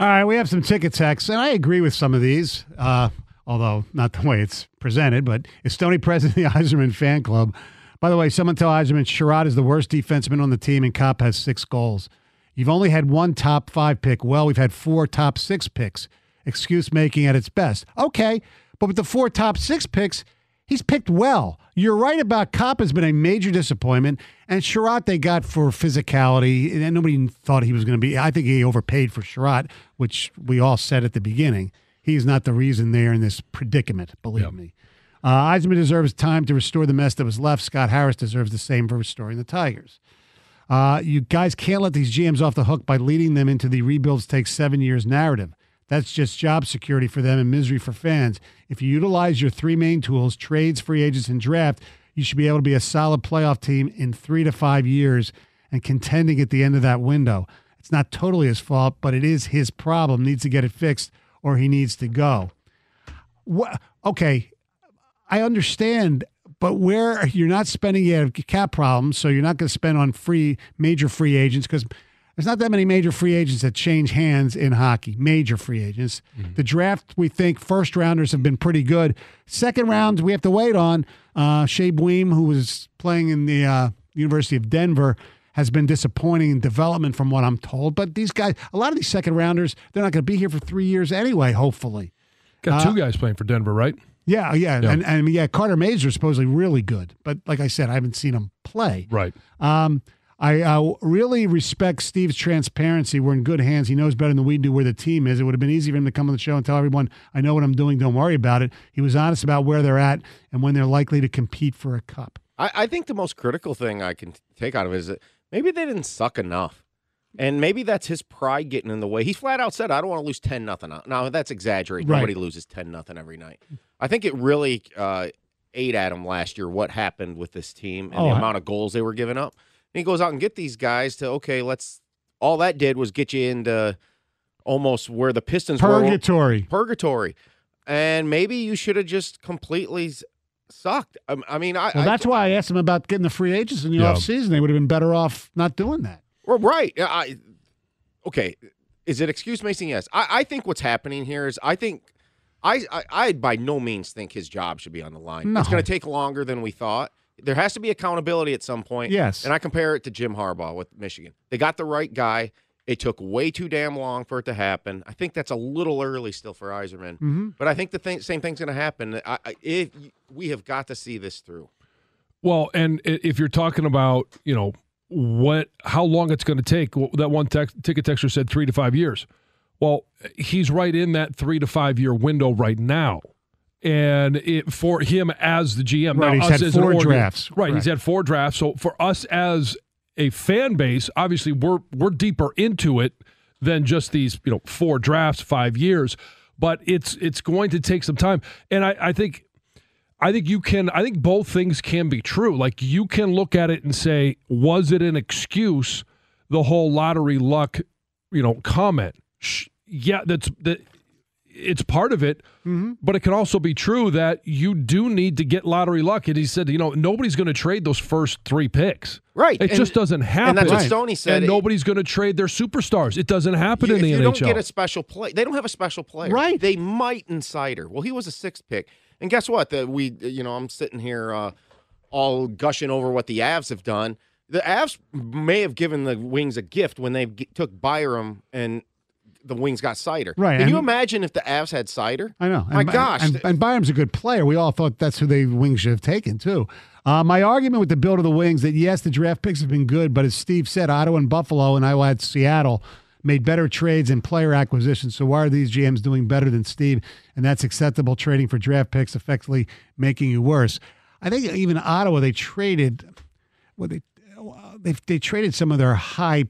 All right, we have some ticket texts, and I agree with some of these, uh, although not the way it's presented. But is Stoney president of the Yzerman fan club? By the way, someone tell Yzerman Chiarot is the worst defenseman on the team, and Copp has six goals. You've only had one top five pick. Well, we've had four top six picks. Excuse making at its best. Okay, but with the four top six picks, he's picked well. You're right about Copp has been a major disappointment, and Chiarot they got for physicality, and nobody thought he was going to be. I think he overpaid for Chiarot, which we all said at the beginning. He's not the reason they're in this predicament, believe Yep. me. Uh, Yzerman deserves time to restore the mess that was left. Scott Harris deserves the same for restoring the Tigers. Uh, you guys can't let these GMs off the hook by leading them into the rebuilds take seven years narrative. That's just job security for them and misery for fans. If you utilize your three main tools trades, free agents, and draft you should be able to be a solid playoff team in three to five years and contending at the end of that window. It's not totally his fault, but it is his problem. Needs to get it fixed or he needs to go. What, okay, I understand, but where you're not spending, you have cap problems, so you're not going to spend on free major free agents because there's not that many major free agents that change hands in hockey. Major free agents. The draft, we think first rounders have been pretty good. Second rounds, we have to wait on. Uh, Shai Buium, who was playing in the uh, University of Denver, has been disappointing in development from what I'm told. But these guys, a lot of these second rounders, they're not going to be here for three years anyway. Hopefully. Got two guys playing for Denver, right? Yeah, yeah, Yeah. and and yeah, Carter is supposedly really good, but like I said, I haven't seen him play. Right. Um, I uh, really respect Steve's transparency. We're in good hands. He knows better than we do where the team is. It would have been easy for him to come on the show and tell everyone, "I know what I'm doing. Don't worry about it." He was honest about where they're at and when they're likely to compete for a cup. I, I think the most critical thing I can take out of it is that maybe they didn't suck enough. And maybe that's his pride getting in the way. He flat out said, I don't want to lose 10 nothing. Now, that's exaggerated. Right. Nobody loses 10 nothing every night. I think it really uh, ate at him last year what happened with this team and Oh, the I- amount of goals they were giving up. And he goes out and get these guys to, okay, let's. All that did was get you into almost where the Pistons were Purgatory. purgatory. And maybe you should have just completely sucked. I, I mean, I, Well, I- that's why I asked him about getting the free agents in the Yeah. offseason. They would have been better off not doing that. Well, right. I, okay. Is it excuse making? Yes. I, I think what's happening here is I think I, I I by no means think his job should be on the line. No. It's going to take longer than we thought. There has to be accountability at some point. Yes. And I compare it to Jim Harbaugh with Michigan. They got the right guy. It took way too damn long for it to happen. I think that's a little early still for Yzerman. Mm-hmm. But I think the thing, same thing's going to happen. I, I, if we have got to see this through. Well, and if you're talking about, you know, what, how long it's going to take, well, that one tech ticket texture said three to five years. Well, he's right in that three to five year window right now. And it, for him as the GM, Right, now he's had four drafts. Right, he's had four drafts. So for us as a fan base, obviously we're we're deeper into it than just these, you know, four drafts, five years. But it's it's going to take some time. And I, I think I think you can I think both things can be true. Like you can look at it and say, was it an excuse, the whole lottery luck, you know, comment? Yeah, that's that it's part of it, Mm-hmm. but it can also be true that you do need to get lottery luck. And he said, you know, nobody's going to trade those first three picks. Right. It And- just doesn't happen. And that's what Right. Stoney said. And nobody's going to trade their superstars. It doesn't happen You- in the if you NHL. don't get a special play, they don't have a special player. Right. They might insider. Well, he was a sixth pick, and guess what? The, we, you know, I'm sitting here uh, all gushing over what the Avs have done. The Avs may have given the Wings a gift when they g- took Byram and the Wings got Seider. Right, Can you imagine if the Avs had Seider? I know. My and, gosh. And, and Byram's a good player. We all thought that's who they Wings should have taken too. Uh, my argument with the build of the Wings that yes, the draft picks have been good, but as Steve said, Ottawa and Buffalo and I had Seattle made better trades and player acquisitions. So why are these GMs doing better than Steve? And that's acceptable trading for draft picks, effectively making you worse. I think even Ottawa they traded. Well, they they they traded some of their high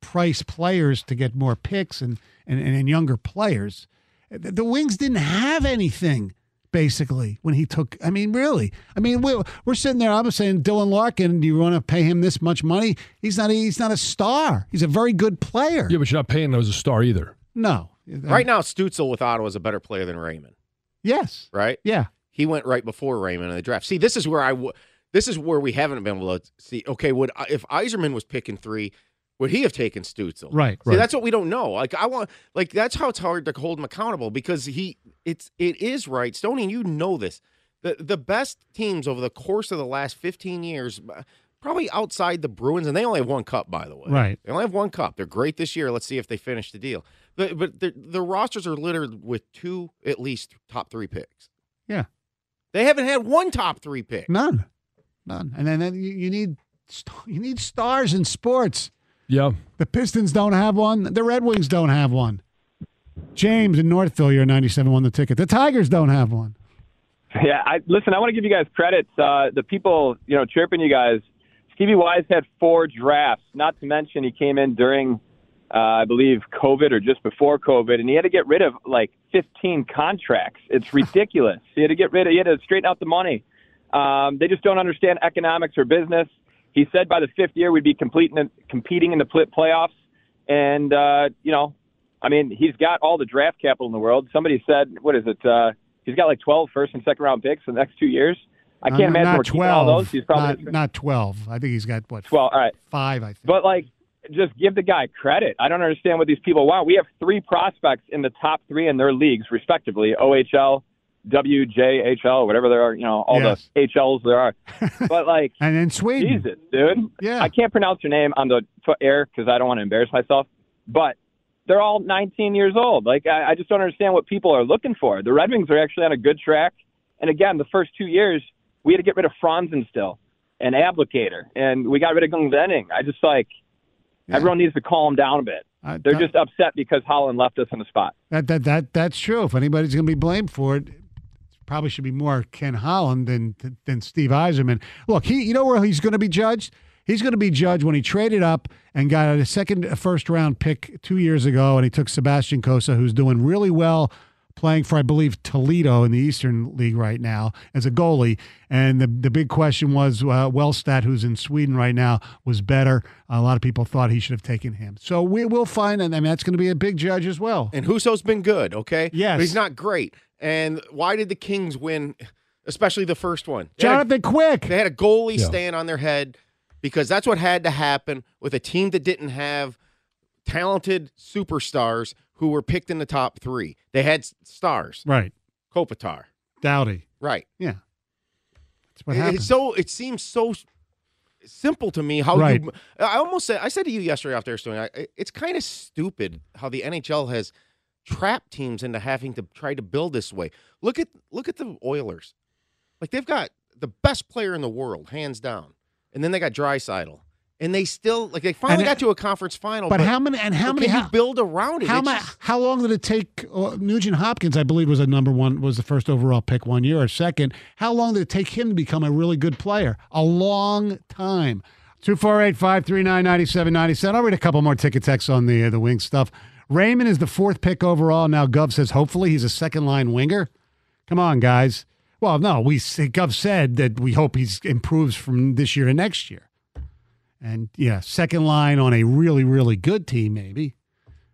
price players to get more picks and, and, and younger players. The, the Wings didn't have anything basically when he took. I mean, really. I mean, we're, we're sitting there. I'm saying Dylan Larkin. Do you want to pay him this much money? He's not. A, he's not a star. He's a very good player. Yeah, but you're not paying him as a star either. No. Right now, Stützle with Ottawa is a better player than Raymond. Yes. Right? Yeah. He went right before Raymond in the draft. See, this is where I. W- this is where we haven't been able to see. Okay, would if Yzerman was picking three, would he have taken Stützle? Right, See, right. that's what we don't know. Like I want, like that's how it's hard to hold him accountable because he, it's, it is right, Stoney. and You know this. The the best teams over the course of the last fifteen years, uh, probably outside the Bruins, and they only have one cup, by the way. Right. They only have one cup. They're great this year. Let's see if they finish the deal. But but the, the rosters are littered with two at least top three picks. Yeah. They haven't had one top three pick. None. None. And then, then you, you need you need stars in sports. Yeah. The Pistons don't have one. The Red Wings don't have one. James in Northville, you're 97 won the ticket. The Tigers don't have one. Yeah, I listen. I want to give you guys credit. Uh, the people, you know, chirping you guys. Stevie Y's had four drafts. Not to mention, he came in during, uh, I believe, COVID or just before COVID, and he had to get rid of like 15 contracts. It's ridiculous. he had to get rid of. He had to straighten out the money. Um, they just don't understand economics or business. He said by the fifth year we'd be completing, competing in the playoffs, and uh, you know, I mean, he's got all the draft capital in the world. Somebody said, what is it? Uh, he's got like 12 first and second round picks in the next two years. I can't Uh, imagine not 12. all those. He's probably not, not 12. I think he's got, what, 12. All right. five, I think. But like, just give the guy credit. I don't understand what these people want. We have three prospects in the top three in their leagues, respectively: OHL, WJHL, whatever there are. You know, all Yes. the HLs there are. But like, and in Sweden. Jesus, dude. Yeah. I can't pronounce your name on the air because I don't want to embarrass myself. But they're all 19 years old. Like, I, I just don't understand what people are looking for. The Red Wings are actually on a good track. And again, the first two years, we had to get rid of Frans Nielsen and Abdelkader, and we got rid of Glendening. I just like Yeah. everyone needs to calm down a bit. I- They're that- just upset because Holland left us in the spot. That, that, that, that's true. If anybody's going to be blamed for it, probably should be more Ken Holland than than Steve Yzerman. Look, he you know where he's going to be judged. He's going to be judged when he traded up and got a second a first round pick two years ago, and he took Sebastian Cossa, who's doing really well, playing for I believe Toledo in the Eastern League right now as a goalie. And the the big question was uh, Wallstedt, who's in Sweden right now, was better. A lot of people thought he should have taken him. So we will find, and I mean that's going to be a big judge as well. And Husso's been good, okay? Yes. But he's not great. And why did the Kings win, especially the first one? They had a- Jonathan Quick. They had a goalie Yeah. stand on their head because that's what had to happen with a team that didn't have talented superstars who were picked in the top three. They had stars. Right. Kopitar. Doughty. Right. Yeah. That's what It- happened. It's so it seems so simple to me how Right. you I almost said I said to you yesterday after Stone, it's kind of stupid how the NHL has trapped teams into having to try to build this way. Look at look at the Oilers. Like they've got the best player in the world, hands down. And then they got Draisaitl. And they still like they finally And got to a conference final. but how many and how many how, you build around it? how, ma- just- how long did it take uh, Nugent Hopkins I believe was a number 1 was the first overall pick one year or second. How long did it take him to become a really good player? A long time. 248-539-9797. I'll read a couple more ticket texts on the uh, the wing stuff. Raymond is the fourth pick overall. Now Gov says hopefully he's a second line winger. Come on, guys. Well, no, we Gov said that we hope he improves from this year to next year. And yeah, second line on a really, really good team, maybe.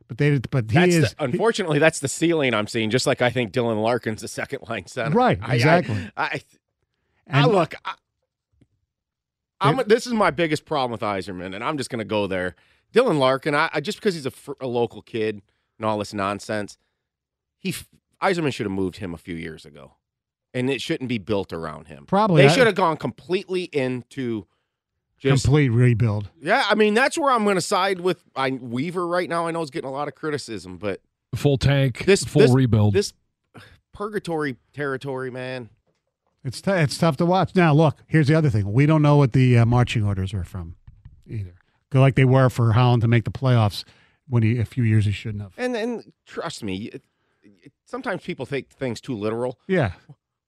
But they, but he that's is the, unfortunately that's the ceiling I'm seeing. Just like I think Dylan Larkin's the second line center. Right, I- I- exactly. I, I, and- look. I, I'm, this is my biggest problem with Yzerman, and I'm just going to go there. Dylan Larkin, I, I just because he's a, fr- a local kid and all this nonsense, he f- Yzerman should have moved him a few years ago, and it shouldn't be built around him. Probably. they should have gone completely into Just Complete rebuild. yeah, I mean that's where I'm going to side with I, Weaver right now. I know he's getting a lot of criticism, but Full tank, this full this, rebuild. This purgatory territory, man. It's t- it's tough to watch. Now, look, here's the other thing. We don't know what the uh, marching orders are from either. Like they were for Holland to make the playoffs when he a few years he shouldn't have. And and trust me, it, it, sometimes people take things too literal. Yeah,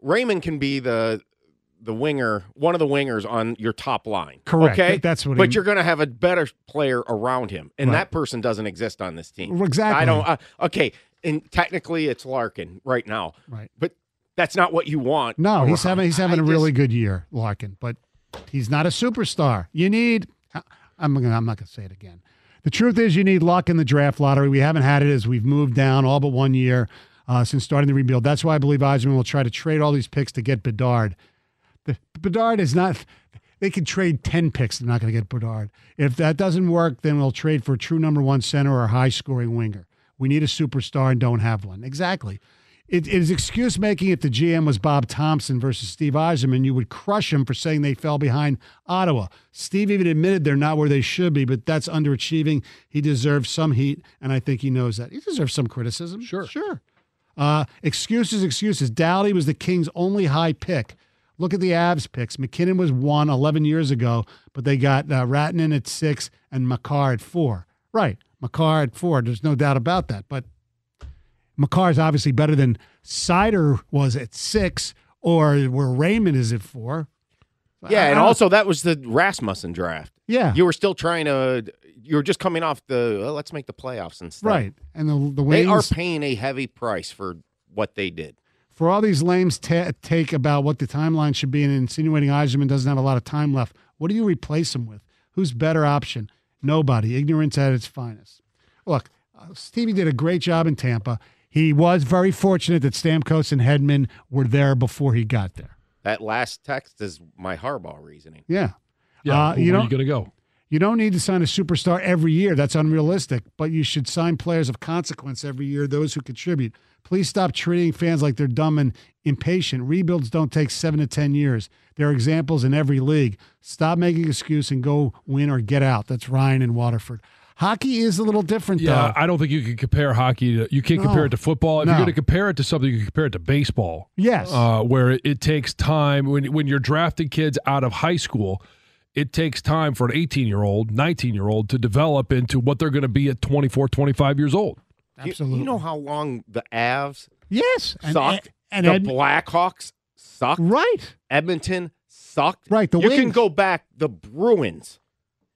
Raymond can be the the winger, one of the wingers on your top line. Correct. Okay, that's what But he- you're going to have a better player around him, and Right. that person doesn't exist on this team. Exactly. I don't. Uh, okay, and technically it's Larkin right now, right. but that's not what you want. No, he's having he's having I a really good year, Larkin, but he's not a superstar. You need I'm I'm not gonna say it again. The truth is you need luck in the draft lottery. We haven't had it as we've moved down all but one year uh, since starting the rebuild. That's why I believe Yzerman will try to trade all these picks to get Bedard. The, Bedard is not they can trade 10 picks. They're not going to get Bedard. If that doesn't work, then we'll trade for a true number one center or a high scoring winger. We need a superstar and don't have one. Exactly. It, it is excuse making if the GM was Bob Thompson versus Steve Yzerman. You would crush him for saying they fell behind Ottawa. Steve even admitted they're not where they should be, but that's underachieving. He deserves some heat, and I think he knows that. He deserves some criticism. Sure. Sure. Uh, excuses, excuses. Doughty was the Kings' only high pick. Look at the Avs picks. MacKinnon was one 11 years ago, but they got uh, Rantanen at six and Makar at four. Right. Makar at four. There's no doubt about that. But Makar is obviously better than Seider was at six or where Raymond is at four. Yeah, I- and I also that was the Rasmussen draft. Yeah. You were still trying to. You were just coming off the. Well, let's make the playoffs instead. right. And the, the They are paying a heavy price for what they did. for all these lames ta take about what the timeline should be and insinuating Yzerman doesn't have a lot of time left, what do you replace him with? Who's better option? Nobody. Ignorance at its finest. Look, uh, Stevie did a great job in Tampa. He was very fortunate that Stamkos and Hedman were there before he got there. That last text is my Harbaugh reasoning. Yeah. yeah, uh, where you are know- you going to go? You don't need to sign a superstar every year. That's unrealistic. But you should sign players of consequence every year, those who contribute. Please stop treating fans like they're dumb and impatient. Rebuilds don't take seven to 10 years. There are examples in every league. Stop making excuse and go win or get out. That's Ryan in Waterford. Hockey is a little different, Yeah, though. I don't think you can compare hockey to. You can't No. compare it to football. If No. you're going to compare it to something, you can compare it to baseball. yes. uh, where it, it takes time when when you're drafting kids out of high school. It takes time for an 18 year old, 19 year old to develop into what they're going to be at 24, 25 years old. You- Absolutely. You, know how long the Avs yes. And, sucked? and, the Ed- Blackhawks sucked? right. Edmonton sucked? Right, the you can go back. The Bruins,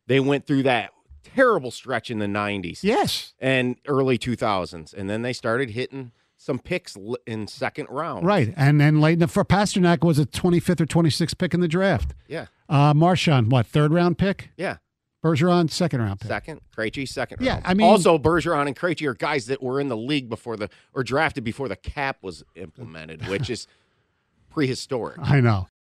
they went through that terrible stretch in the 90s Yes. and early 2000s. And then they started hitting some picks in second round. Right. And then late in the for Pastrnak was a 25th or 26th pick in the draft. Yeah. Uh, Marchand, what, third round pick? Yeah. Bergeron, second round pick. Second, Krejci second. Yeah, round. I mean- also Bergeron and Krejci are guys that were in the league before the or drafted before the cap was implemented, which is prehistoric. I know.